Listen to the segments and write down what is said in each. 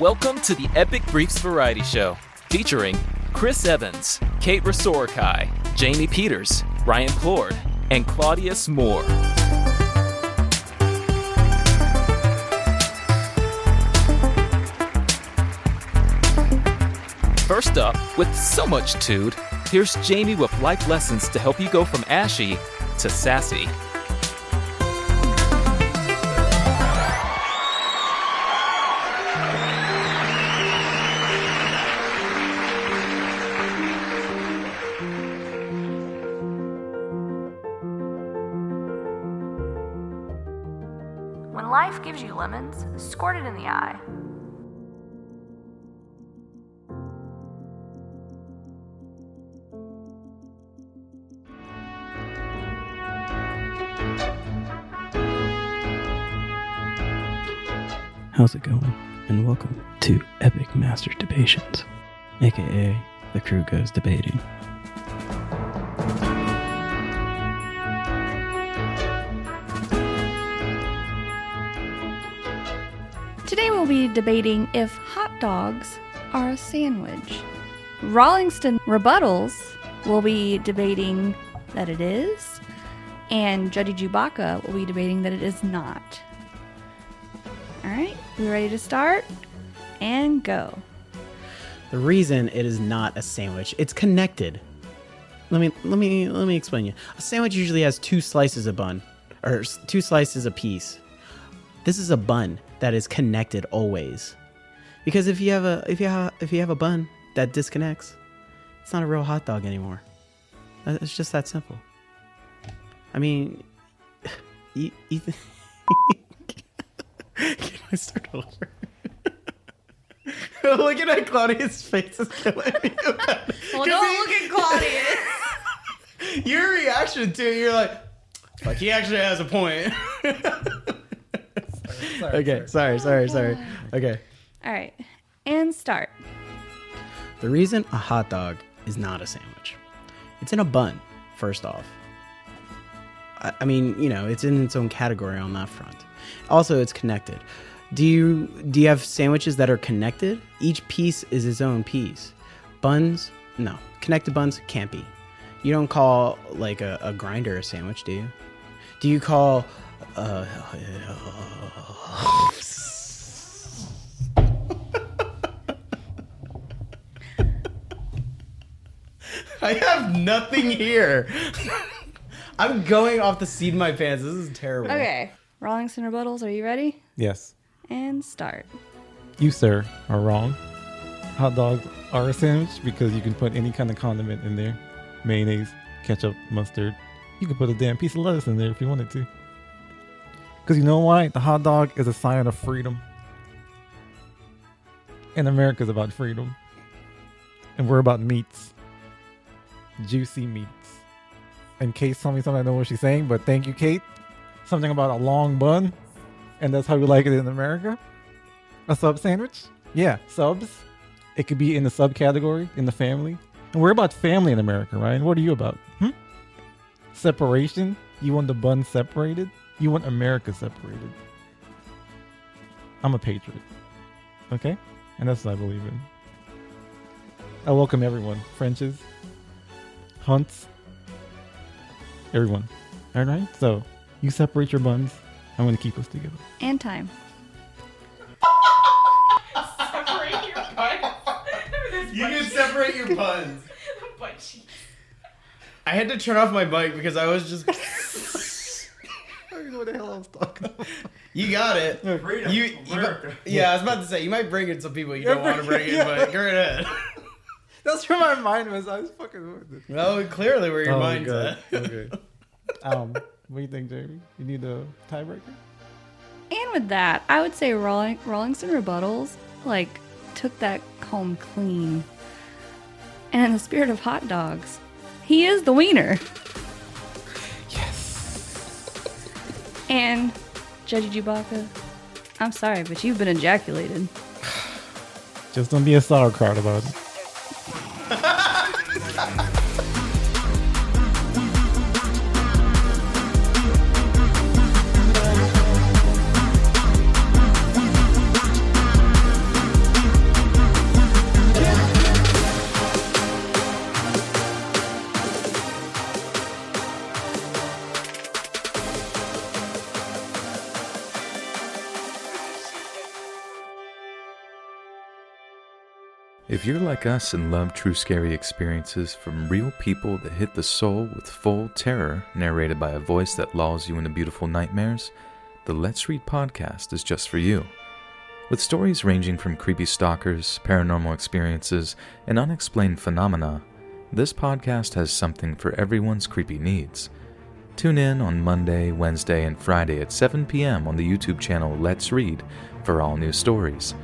Welcome to the Epic Briefs Variety Show, featuring Chris Evans, Kate Rasorikai, Jamie Peters, Ryan Plord, and Claudius Moore. First up, with so much tude, here's Jamie with life lessons to help you go from ashy to sassy. Lemons, squirt it in the eye. How's it going? And welcome to Epic Masturdebations, aka The Crew Goes Debating. Debating if hot dogs are a sandwich. Rawlingston rebuttals will be debating that it is, and Juddy Chewbacca will be debating that it is not. All right, we ready to start? And go. The reason it is not a sandwich, it's connected. Let me let me let me explain you. A sandwich usually has two slices of bun or two slices a piece. This is a bun that is connected always. Because if you have a if you have if you have a bun that disconnects, it's not a real hot dog anymore. It's just that simple. I mean, you, you th- Can I start over? Looking at Claudia's face is killing me. Well, don't look at Claudius. Your reaction to it, you're like, like he actually has a point. Okay, sorry, sorry, sorry. Okay. All right, and start. The reason a hot dog is not a sandwich, it's in a bun, first off. I, I mean, you know, it's in its own category on that front. Also, it's connected. Do you do you have sandwiches that are connected? Each piece is its own piece. Buns, no. Connected buns can't be. You don't call like a, a grinder a sandwich, do you? Do you call uh, I have nothing here. I'm going off the seat of my pants. This is terrible. Okay, Rawlingston rebuttals, are you ready? Yes. And start. You, sir, are wrong. Hot dogs are a sandwich because you can put any kind of condiment in there mayonnaise, ketchup, mustard. You could put a damn piece of lettuce in there if you wanted to. Because you know why? The hot dog is a sign of freedom. And America's about freedom. And we're about meats. Juicy meats. And Kate told me something I don't know what she's saying, but thank you, Kate. Something about a long bun. And that's how we like it in America. A sub sandwich? Yeah, subs. It could be in the subcategory in the family. And we're about family in America, Ryan. What are you about? Hmm? Separation? You want the bun separated? You want America separated? I'm a patriot. Okay? And that's what I believe in. I welcome everyone. Frenches, Hunts, everyone. All right? So you separate your buns. I'm going to keep us together. And time. Separate your buns. you can separate your buns. I had to turn off my bike because I was just. I don't know what the hell I was talking about. You got it. Freedom. You, you America. yeah, I was about to say you might bring in some people you don't want to bring in, but go right ahead. That's where my mind was. I was fucking with it. Well, clearly where your Oh, mind's God. at. Okay. um, what do you think, Jamie? You need a tiebreaker? And with that, I would say Rawling, Rawlingston rebuttals like took that home clean. And in the spirit of hot dogs, he is the wiener. And Judgy Chewbacca, I'm sorry, but you've been ejaculated. Just don't be a sauerkraut about it. Like us and love true scary experiences from real people that hit the soul with full terror, narrated by a voice that lulls you into beautiful nightmares, the Let's Read podcast is just for you. With stories ranging from creepy stalkers, paranormal experiences, and unexplained phenomena, this podcast has something for everyone's creepy needs. Tune in on Monday, Wednesday, and Friday at 7 p.m. on the YouTube channel Let's Read for all new stories,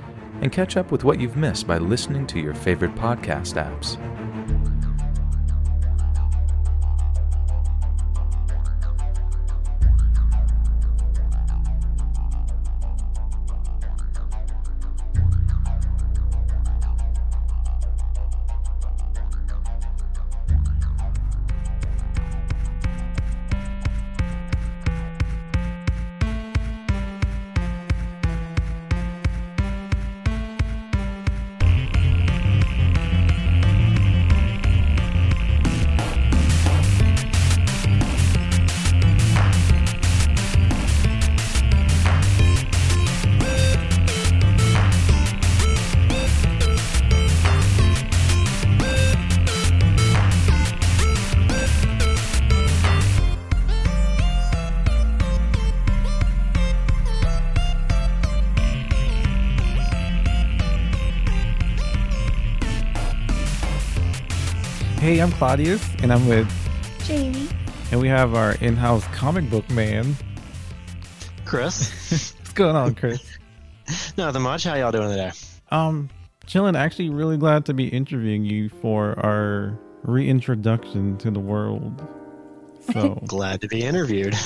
and catch up with what you've missed by listening to your favorite podcast apps. Hey, I'm Claudius, and I'm with, Jamie. and we have our in-house comic book man. Chris. What's going on, Chris? Nothing much. How y'all doing today? Um, chilling. Actually, really glad to be interviewing you for our reintroduction to the world. So, Glad to be interviewed.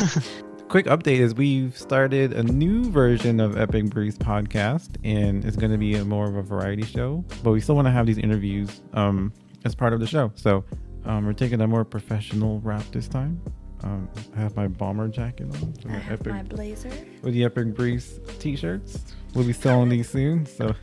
quick update is we've started a new version of Epic Briefs podcast, and it's going to be a more of a variety show. But we still want to have these interviews um, as part of the show. So, um, we're taking a more professional route this time. Um, I have my bomber jacket on, so I Epic my blazer. with the Epic Briefs t-shirts. We'll be selling these soon. So,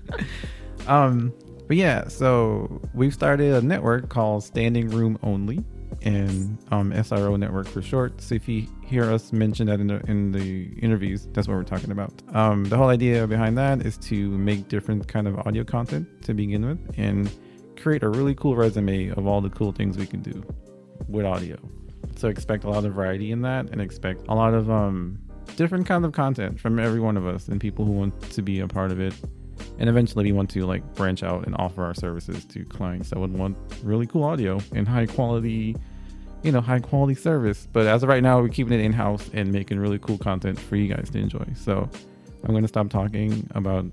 um, but yeah, so we've started a network called Standing Room Only, and um, SRO Network for short. So if you hear us mention that in the in the interviews, that's what we're talking about. Um, the whole idea behind that is to make different kind of audio content to begin with, and create a really cool resume of all the cool things we can do with audio. So expect a lot of variety in that, and expect a lot of um, different kinds of content from every one of us and people who want to be a part of it. And eventually, we want to like branch out and offer our services to clients that would want really cool audio and high quality, you know, high quality service. But as of right now, we're keeping it in house and making really cool content for you guys to enjoy. So I'm going to stop talking about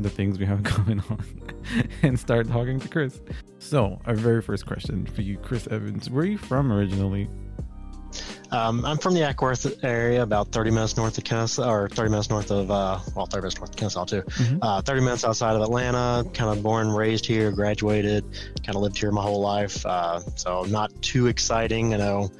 the things we have going on and start talking to Chris. So, our very first question for you, Chris Evans, where are you from originally? Um, I'm from the Acworth area, about 30 minutes north of Kennesaw, or 30 minutes north of, uh, well, 30 minutes north of Kennesaw too. Mhm. Uh, 30 minutes outside of Atlanta. Kind of born, raised here, graduated. Kind of lived here my whole life. Uh, so not too exciting. I know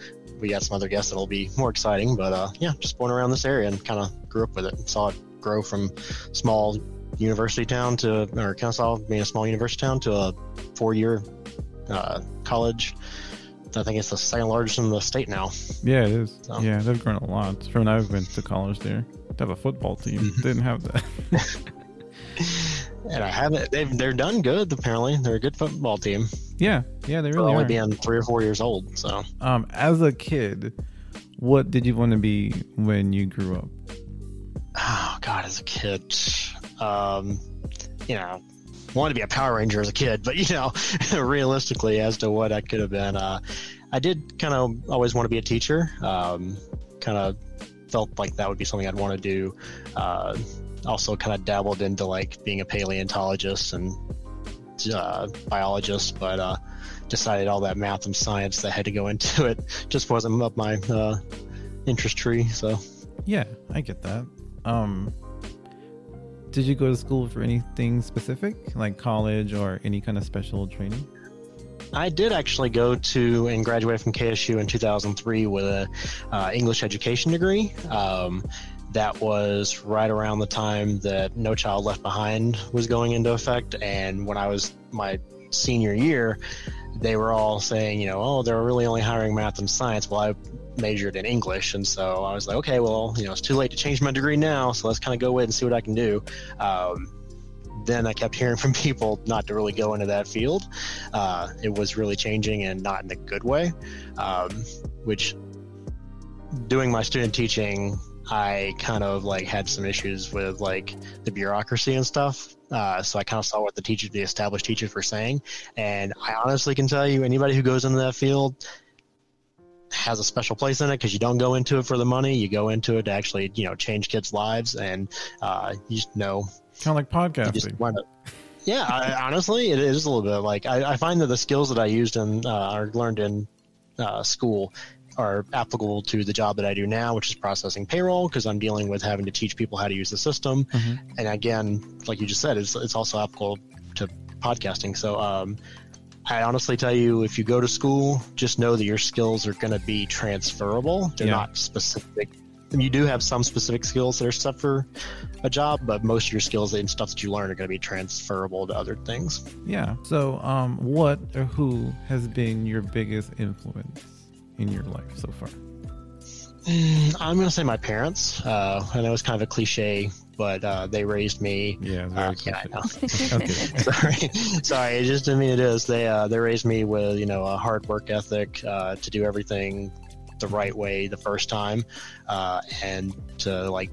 we got some other guests that'll be more exciting, but uh, yeah, just born around this area and kind of grew up with it. Saw it grow from small university town to, or Kennesaw being a small university town to a four-year uh, college. I think it's the second largest in the state now. Yeah, it is. So- Yeah, they've grown a lot. From when I've been to college there, they have a football team. Mhm. Didn't have that. And I haven't. They've they're done good. Apparently, they're a good football team. yeah, yeah, they For really only are. being three or four years old. So Um, as a kid, what did you want to be when you grew up? oh god, as a kid, um, you know, wanted to be a Power Ranger as a kid, but you know, realistically, as to what I could have been, uh, I did kind of always want to be a teacher. Um, kind of felt like that would be something I'd want to do. Uh, also, kind of dabbled into like being a paleontologist and uh, biologist, but uh, decided all that math and science that had to go into it just wasn't up my uh, interest tree. So. Yeah, I get that. Um, did you go to school for anything specific, like college or any kind of special training? I did actually go to and graduate from KSU in 2003 with a uh, English education degree. Um, that was right around the time that No Child Left Behind was going into effect, and when I was my senior year, they were all saying, you know, oh, they're really only hiring math and science. Well, I majored in English, and so I was like, okay, well, you know, it's too late to change my degree now, so let's kind of go with and see what I can do. Um, then I kept hearing from people not to really go into that field. Uh, it was really changing and not in a good way, um, which doing my student teaching, I kind of like had some issues with like the bureaucracy and stuff. Uh, so I kind of saw what the teachers, the established teachers were saying. And I honestly can tell you, anybody who goes into that field, has a special place in it because you don't go into it for the money. You go into it to actually, you know, change kids' lives, and uh, you just know Kind of like podcasting. Yeah, I, honestly, it is a little bit like I, I find that the skills that I used in uh, learned in uh, school are applicable to the job that I do now, which is processing payroll, because I'm dealing with having to teach people how to use the system. Mhm. And again, like you just said, it's, it's also applicable to podcasting. So um, I honestly tell you, if you go to school, just know that your skills are going to be transferable. They're Yeah. not specific. You do have some specific skills that are set for a job, but most of your skills and stuff that you learn are going to be transferable to other things. Yeah. So, um, what or who has been your biggest influence in your life so far? Mm, I'm going to say my parents. Uh, I know it's kind of a cliche, but uh, they raised me. Yeah. Uh, yeah, I know. okay. sorry, sorry. It just I mean it is. They uh, they raised me with you know a hard work ethic uh, to do everything the right way the first time, uh, and to like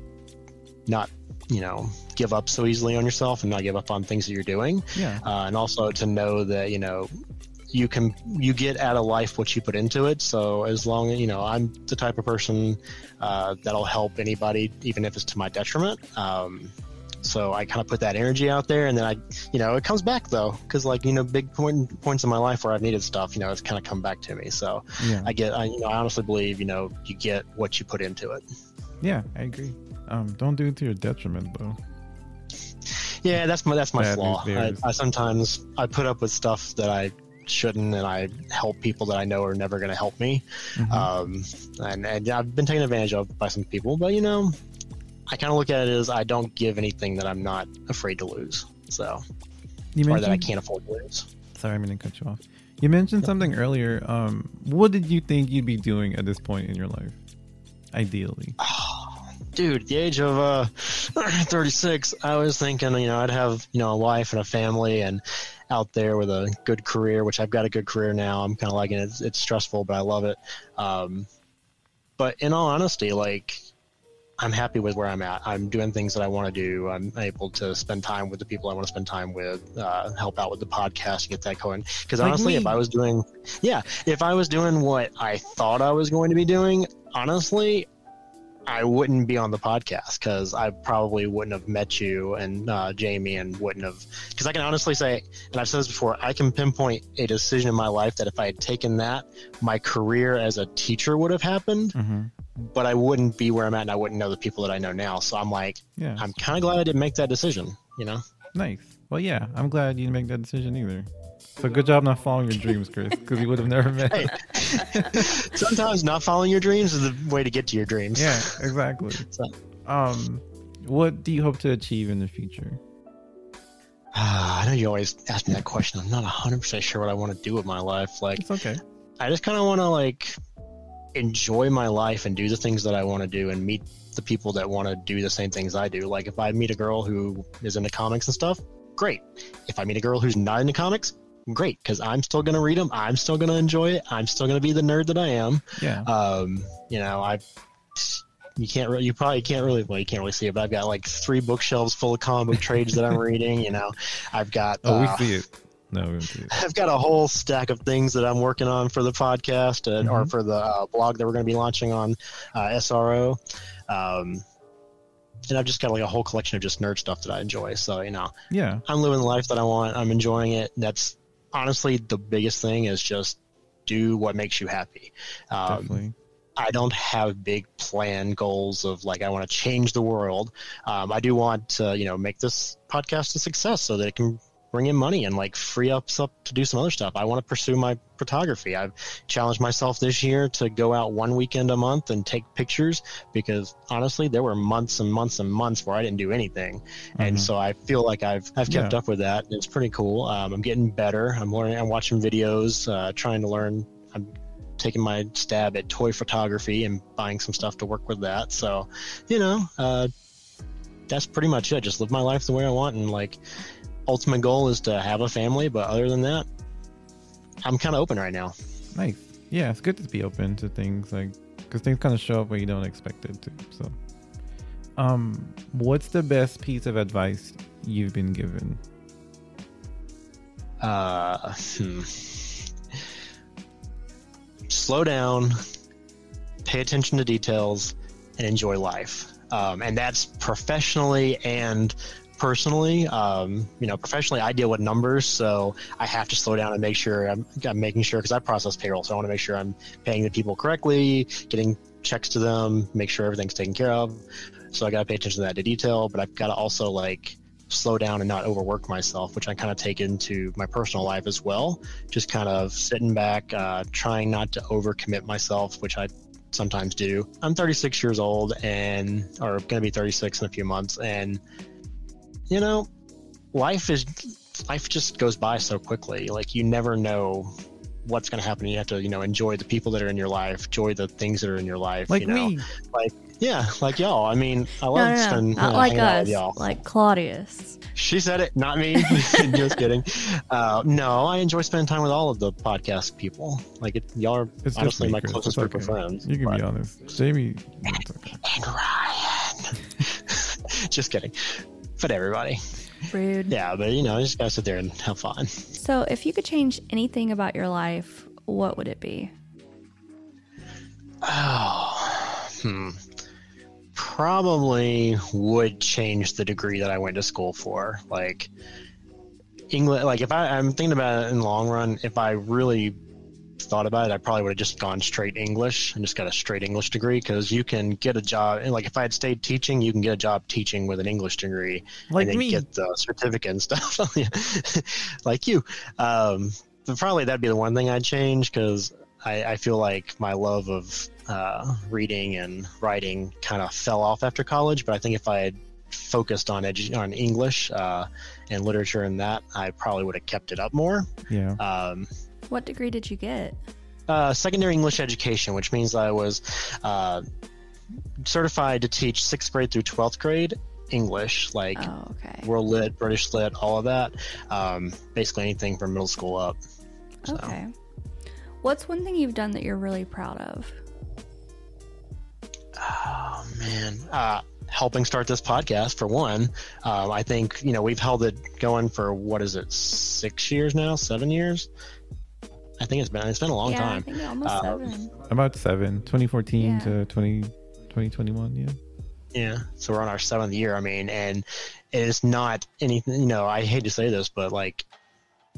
not you know give up so easily on yourself and not give up on things that you're doing, Yeah. uh, and also to know that you know you can you get out of life what you put into it. So as long as you know I'm the type of person uh, that'll help anybody, even if it's to my detriment. Um, so I kind of put that energy out there, and then I, you know, it comes back though, because like you know, big point, points in my life where I've needed stuff, you know, it's kind of come back to me. So Yeah. I get, I, you know, I honestly believe, you know, you get what you put into it. Yeah. I agree. Um, don't do it to your detriment, though. Yeah, that's my that's my Bad flaw. I. I sometimes I put up with stuff that I shouldn't, and I help people that I know are never going to help me. Mhm. Um, and, and I've been taken advantage of by some people, but you know, I kind of look at it as I don't give anything that I'm not afraid to lose. So, you or that I can't afford to lose. Sorry, I'm going to cut you off. You mentioned something earlier. Um, what did you think you'd be doing at this point in your life? Ideally. Dude, the age of uh, 36, I was thinking, you know, I'd have, you know, a wife and a family and out there with a good career, which I've got a good career now. I'm kind of liking it. It's, it's stressful, but I love it. Um, but in all honesty, like, I'm happy with where I'm at. I'm doing things that I want to do. I'm able to spend time with the people I want to spend time with, uh, help out with the podcast, get that going. Because Like honestly, me. if I was doing, yeah, if I was doing what I thought I was going to be doing, honestly, I wouldn't be on the podcast because I probably wouldn't have met you and uh, Jamie and wouldn't have. Because I can honestly say, and I've said this before, I can pinpoint a decision in my life that if I had taken that, my career as a teacher would have happened, Mm-hmm. but I wouldn't be where I'm at and I wouldn't know the people that I know now. So I'm like, Yeah. I'm kind of glad I didn't make that decision, you know? Nice. Well, yeah. I'm glad you didn't make that decision either. So good job not following your dreams, Chris, because you would have never met. Hey, sometimes not following your dreams is the way to get to your dreams. Yeah, exactly. So- Um, what do you hope to achieve in the future? I know you always ask me that question. I'm not 100% sure what I want to do with my life. Like, It's okay. I just kind of want to like enjoy my life and do the things that I want to do and meet the people that want to do the same things I do. Like if I meet a girl who is into comics and stuff, great. If I meet a girl who's not into comics, great because I'm still going to read them. I'm still going to enjoy it. I'm still going to be the nerd that I am. Yeah. Um, you know, I you can't really, you probably can't really, well, you can't really see it, but I've got like three bookshelves full of comic book trades that I'm reading. You know, I've got oh, we uh, see it. No, we see it. I've got a whole stack of things that I'm working on for the podcast and, or Mhm. for the uh, blog that we're going to be launching on uh, SRO. Um, and I've just got like a whole collection of just nerd stuff that I enjoy. So, you know, Yeah. I'm living the life that I want. I'm enjoying it. That's honestly the biggest thing is just do what makes you happy. Um, Definitely. I don't have big plan goals of like I want to change the world. Um, I do want to you know make this podcast a success so that it can bring in money and like free up up to do some other stuff. I want to pursue my photography. I've challenged myself this year to go out one weekend a month and take pictures because honestly there were months and months and months where I didn't do anything. And Mhm. so I feel like I've I've kept Yeah. up with that. It's pretty cool. Um, I'm getting better. I'm learning. I'm watching videos, uh, trying to learn. I'm taking my stab at toy photography and buying some stuff to work with that. So, you know, uh, that's pretty much it. Just live my life the way I want and like ultimate goal is to have a family, but other than that, I'm kind of open right now. Nice. Yeah, it's good to be open to things like because things kind of show up when you don't expect it to. So, um, what's the best piece of advice you've been given? Uh, hmm. Slow down, pay attention to details, and enjoy life. Um, and that's professionally and personally. Um, you know, professionally, I deal with numbers, so I have to slow down and make sure I'm, I'm making sure because I process payroll, so I want to make sure I'm paying the people correctly, getting checks to them, make sure everything's taken care of. So I got to pay attention to that to detail, but I've got to also like slow down and not overwork myself, which I kind of take into my personal life as well. Just kind of sitting back, uh, trying not to overcommit myself, which I sometimes do. I'm 36 years old and, or going to be 36 in a few months. And, you know, life is, life just goes by so quickly. Like you never know what's going to happen. You have to, you know, enjoy the people that are in your life, enjoy the things that are in your life. Like you know? me. Like, yeah, like y'all. I mean, I love No, no, no, spending, not uh, like with us, y'all. like Claudius. She said it, not me. Just kidding. Uh, no, I enjoy spending time with all of the podcast people. Like, it, y'all are It's honestly my closest It's group of friends. You can but- be honest. Jamie. it's okay. And Ryan. just kidding. But everybody. Rude. Yeah, but you know, just gotta sit there and have fun. So, if you could change anything about your life, what would it be? Oh, hmm. Probably would change the degree that I went to school for. Like English. Like if I, I'm thinking about it in the long run, if I really thought about it, I probably would have just gone straight English and just got a straight English degree because you can get a job. And like if I had stayed teaching, you can get a job teaching with an English degree Like and then me. get the certificate and stuff. like you. Um, but probably that'd be the one thing I'd change because I, I feel like my love of uh, reading and writing kind of fell off after college. But I think if I had focused on edu- on English uh, and literature and that, I probably would have kept it up more. Yeah. Um, What degree did you get? uh, secondary English education, which means I was uh, certified to teach sixth grade through twelfth grade English, like Oh, okay. World Lit, British Lit, all of that. Um, basically anything from middle school up. So. Okay. What's one thing you've done that you're really proud of? Oh man, uh, helping start this podcast for one. Um, I think you know we've held it going for what is it, six years now, seven years. I think it's been it's been a long yeah, time. I think almost Um, seven. About seven. 2014 Yeah. to 20, 2021. Yeah. Yeah, so we're on our seventh year. I mean, and it's not anything. You know, I hate to say this, but like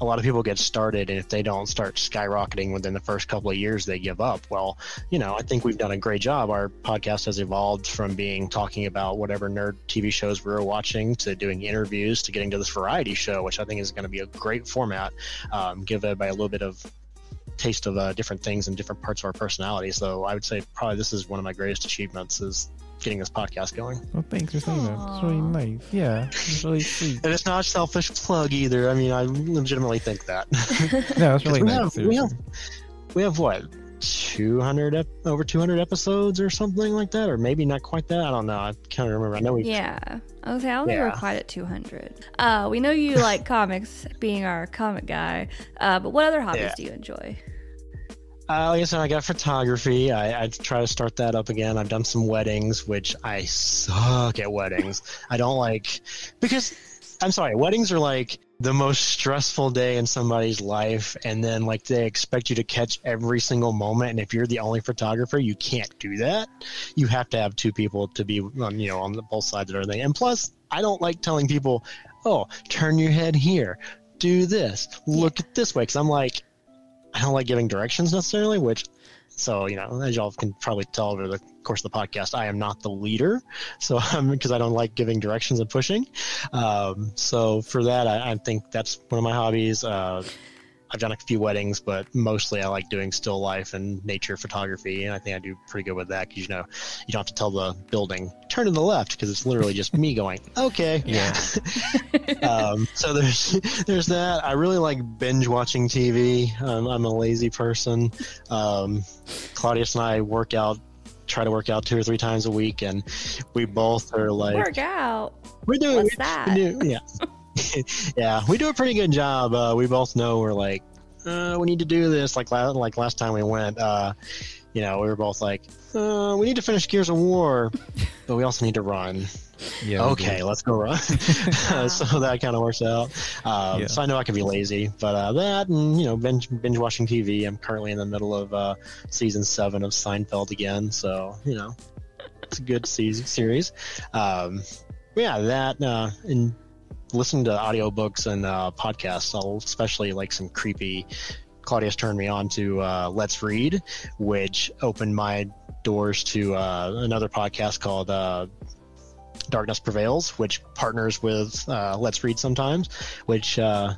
a lot of people get started, and if they don't start skyrocketing within the first couple of years, they give up. Well, you know, I think we've done a great job. Our podcast has evolved from being talking about whatever nerd TV shows we were watching to doing interviews to getting to this variety show, which I think is going to be a great format. Um, give everybody a little bit of taste of uh, different things and different parts of our personality. So I would say probably this is one of my greatest achievements is getting this podcast going. Well, thanks for saying that. It's really nice. Yeah. It's really sweet. And it's not a selfish plug either. I mean, I legitimately think that. No, it's really we, nice. have, we have we have what 200 ep- over 200 episodes or something like that, or maybe not quite that. I don't know. I can't remember. I know we. Yeah. Okay, I don't think we're Yeah. quite at 200. Uh, we know you like comics, being our comic guy. Uh, but what other hobbies Yeah. do you enjoy? Uh, like I said, I got photography. I, I try to start that up again. I've done some weddings, which I suck at weddings. I don't like because I'm sorry, weddings are like the most stressful day in somebody's life, and then like they expect you to catch every single moment. And if you're the only photographer, you can't do that. You have to have two people to be on, you know, on the both sides of everything. And plus, I don't like telling people, "Oh, turn your head here, do this, look at this way," because I'm like. I don't like giving directions necessarily, which so you know, as y'all can probably tell over the course of the podcast, I am not the leader, so I'm because I don't like giving directions and pushing. Um, so for that, I, I think that's one of my hobbies. Uh, I've done a few weddings, but mostly I like doing still life and nature photography, and I think I do pretty good with that because you know you don't have to tell the building turn to the left because it's literally just me going okay. Yeah. um, so there's there's that. I really like binge watching TV. Um, I'm a lazy person. Um, Claudius and I work out, try to work out two or three times a week, and we both are like Work out. we're doing What's that? we do- yeah. yeah, we do a pretty good job. Uh, we both know we're like, uh, we need to do this. Like last, like last time we went, uh, you know, we were both like, uh, we need to finish Gears of War, but we also need to run. Yeah. okay, let's go run. so that kind of works out. Um, Yeah. So I know I can be lazy, but uh, that and you know binge, binge watching TV. I'm currently in the middle of uh, season seven of Seinfeld again, so you know it's a good season series. Um, yeah, that uh, and listening to audiobooks and uh, podcasts, I'll especially like some creepy. Claudius turned me on to uh, Let's Read, which opened my doors to uh, another podcast called uh, Darkness Prevails, which partners with uh, Let's Read sometimes, which uh,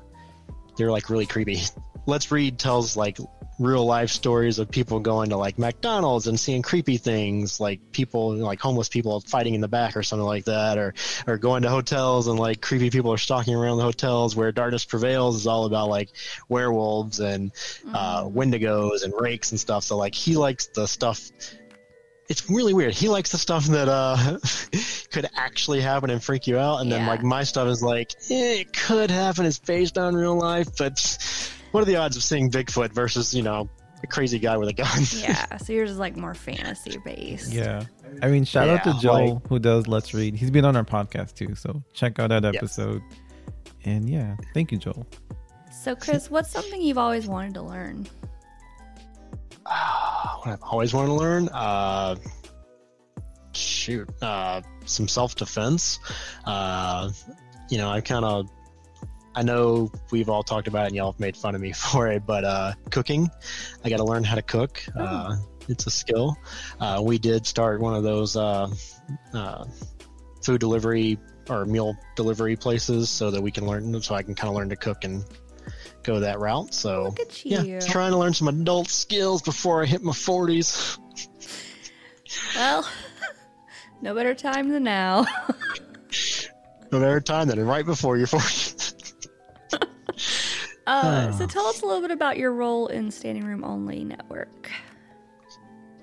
they're like really creepy. Let's Read tells like real life stories of people going to like McDonald's and seeing creepy things, like people like homeless people fighting in the back or something like that, or or going to hotels and like creepy people are stalking around the hotels. Where Darkness Prevails is all about like werewolves and uh, wendigos and rakes and stuff. So like he likes the stuff. It's really weird. He likes the stuff that uh, could actually happen and freak you out, and then like my stuff is like eh, it could happen. It's based on real life, but what are the odds of seeing Bigfoot versus you know a crazy guy with a gun? Yeah, so yours is like more fantasy based. Yeah. I mean, shout out to Joel like- who does Let's Read. He's been on our podcast too, so check out that episode. And yeah, thank you, Joel. So, Chris, what's something you've always wanted to learn? what I've always wanted to learn. Uh, shoot, uh, some self defense. Uh, you know, I kind of, I know we've all talked about it and y'all have made fun of me for it, but uh, cooking, I got to learn how to cook. Uh, it's a skill. Uh, we did start one of those uh, uh, food delivery or meal delivery places so that we can learn, so I can kind of learn to cook and go that route. So yeah, trying to learn some adult skills before I hit my 40s. Well, no better time than now. No better time than right before you're 40. Uh, so, tell us a little bit about your role in Standing Room Only Network.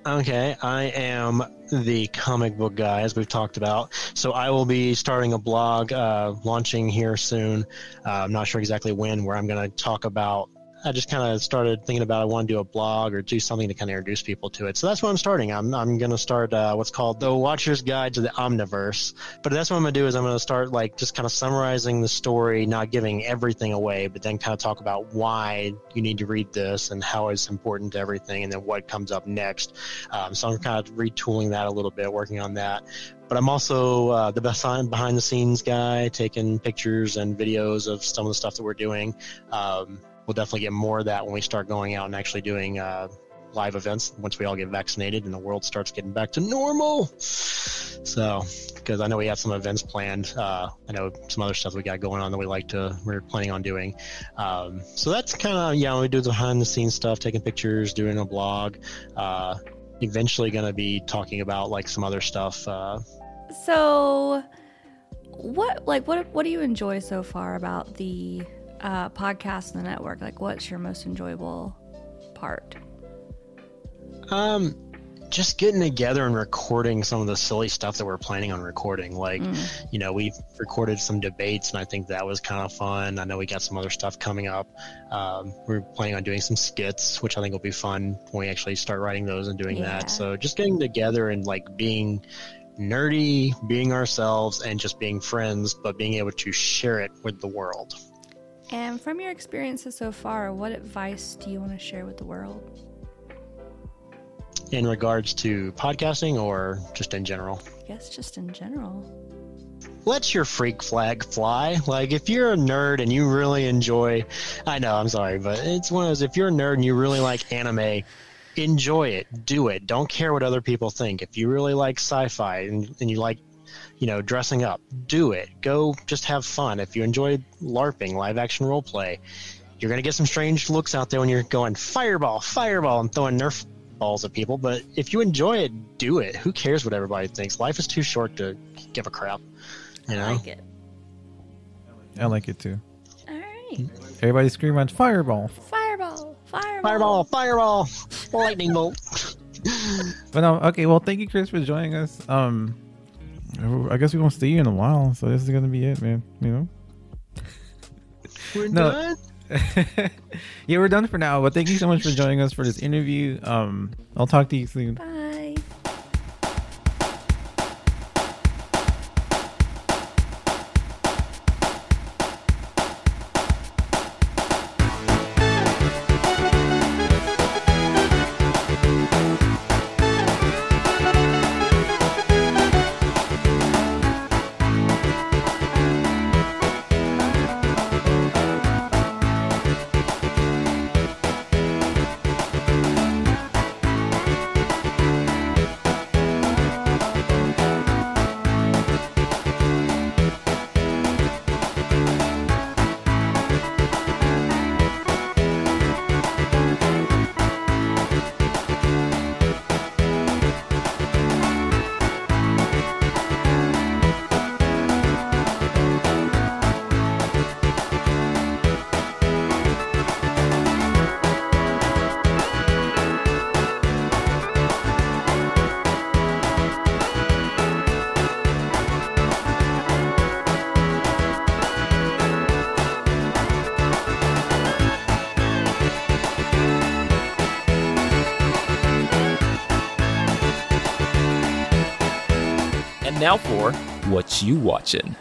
okay, I am the comic book guy, as we've talked about. So I will be starting a blog, uh, launching here soon. Uh, I'm not sure exactly when, where I'm going to talk about. I just kind of started thinking about I want to do a blog or do something to kind of introduce people to it. So that's what I'm starting. I'm, I'm going to start uh, what's called the Watcher's Guide to the Omniverse. But that's what I'm going to do is I'm going to start like just kind of summarizing the story, not giving everything away, but then kind of talk about why you need to read this and how it's important to everything, and then what comes up next. Um, so I'm kind of retooling that a little bit, working on that. But I'm also uh, the best behind the scenes guy, taking pictures and videos of some of the stuff that we're doing. Um, we'll definitely get more of that when we start going out and actually doing uh, live events once we all get vaccinated and the world starts getting back to normal. So, because I know we have some events planned. Uh, I know some other stuff we got going on that we like to, we're planning on doing. Um, so that's kind of, yeah, we do the behind the scenes stuff, taking pictures, doing a blog. Uh, eventually going to be talking about like some other stuff. Uh, So, what like what what do you enjoy so far about the uh, podcast and the network? Like, what's your most enjoyable part? Um, just getting together and recording some of the silly stuff that we're planning on recording. Like, you know, we've recorded some debates, and I think that was kind of fun. I know we got some other stuff coming up. Um, we're planning on doing some skits, which I think will be fun when we actually start writing those and doing Yeah. that. So, just getting together and like being nerdy, being ourselves, and just being friends, but being able to share it with the world. And from your experiences so far, what advice do you want to share with the world? In regards to podcasting or just in general? I guess just in general. let your freak flag fly. Like if you're a nerd and you really enjoy, I know I'm sorry, but it's one of those. If you're a nerd and you really like anime, enjoy it, do it. Don't care what other people think. If you really like sci-fi and, and you like, you know, dressing up, do it. Go, just have fun. If you enjoy LARPing, live action role play, you're gonna get some strange looks out there when you're going fireball, fireball, and throwing Nerf balls at people. But if you enjoy it, do it. Who cares what everybody thinks? Life is too short to give a crap. You know. I like it. I like it too. All right. Everybody scream out fireball. Fireball, fireball. Fireball, fireball, lightning bolt. But no, okay. Well, thank you, Chris, for joining us. Um, I guess we won't see you in a while, so this is gonna be it, man. You know. We're No. done. yeah, we're done for now. But thank you so much for joining us for this interview. Um, I'll talk to you soon. Bye. And now for What You Watching.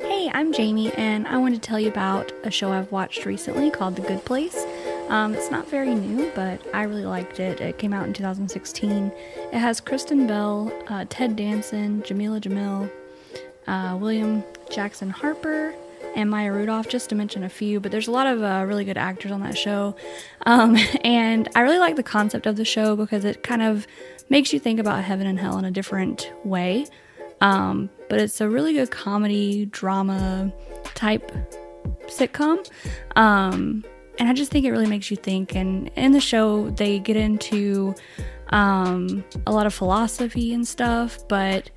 Hey, I'm Jamie, and I want to tell you about a show I've watched recently called The Good Place. Um, it's not very new, but I really liked it. It came out in 2016. It has Kristen Bell, uh, Ted Danson, Jamila Jamil, uh, William Jackson Harper, and Maya Rudolph, just to mention a few. But there's a lot of uh, really good actors on that show. Um, and I really like the concept of the show because it kind of makes you think about heaven and hell in a different way. Um, but it's a really good comedy, drama type sitcom. Um, and I just think it really makes you think. And in the show, they get into um, a lot of philosophy and stuff. But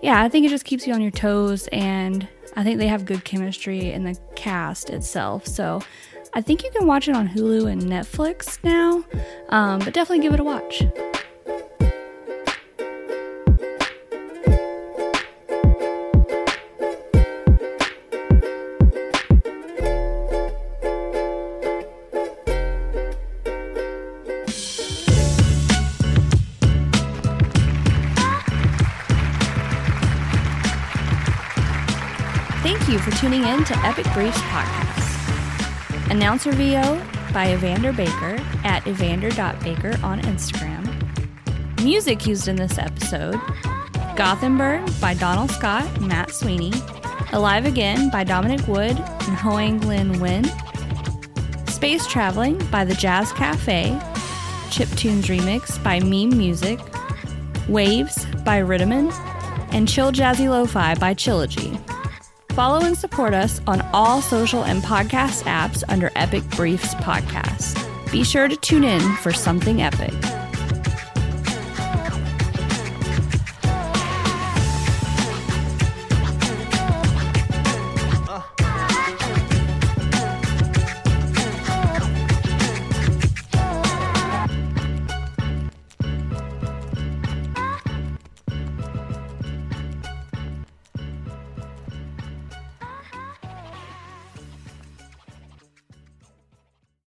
yeah, I think it just keeps you on your toes. And I think they have good chemistry in the cast itself. So I think you can watch it on Hulu and Netflix now. Um, but definitely give it a watch. Tuning in to Epic Briefs Podcast. Announcer VO by Evander Baker at evander.baker on Instagram. Music used in this episode Gothenburg by Donal Scott and Matt Sweeney. Alive Again by Dominic Wood and Hoang Lien Nguyen. Space Traveling by The Jazz Cafe. Chiptunes Remix by Meme Music. Waves by Riddiman. And Chill Jazzy Lo-Fi by Chillegy. Follow and support us on all social and podcast apps under Epic Briefs Podcast. Be sure to tune in for something epic.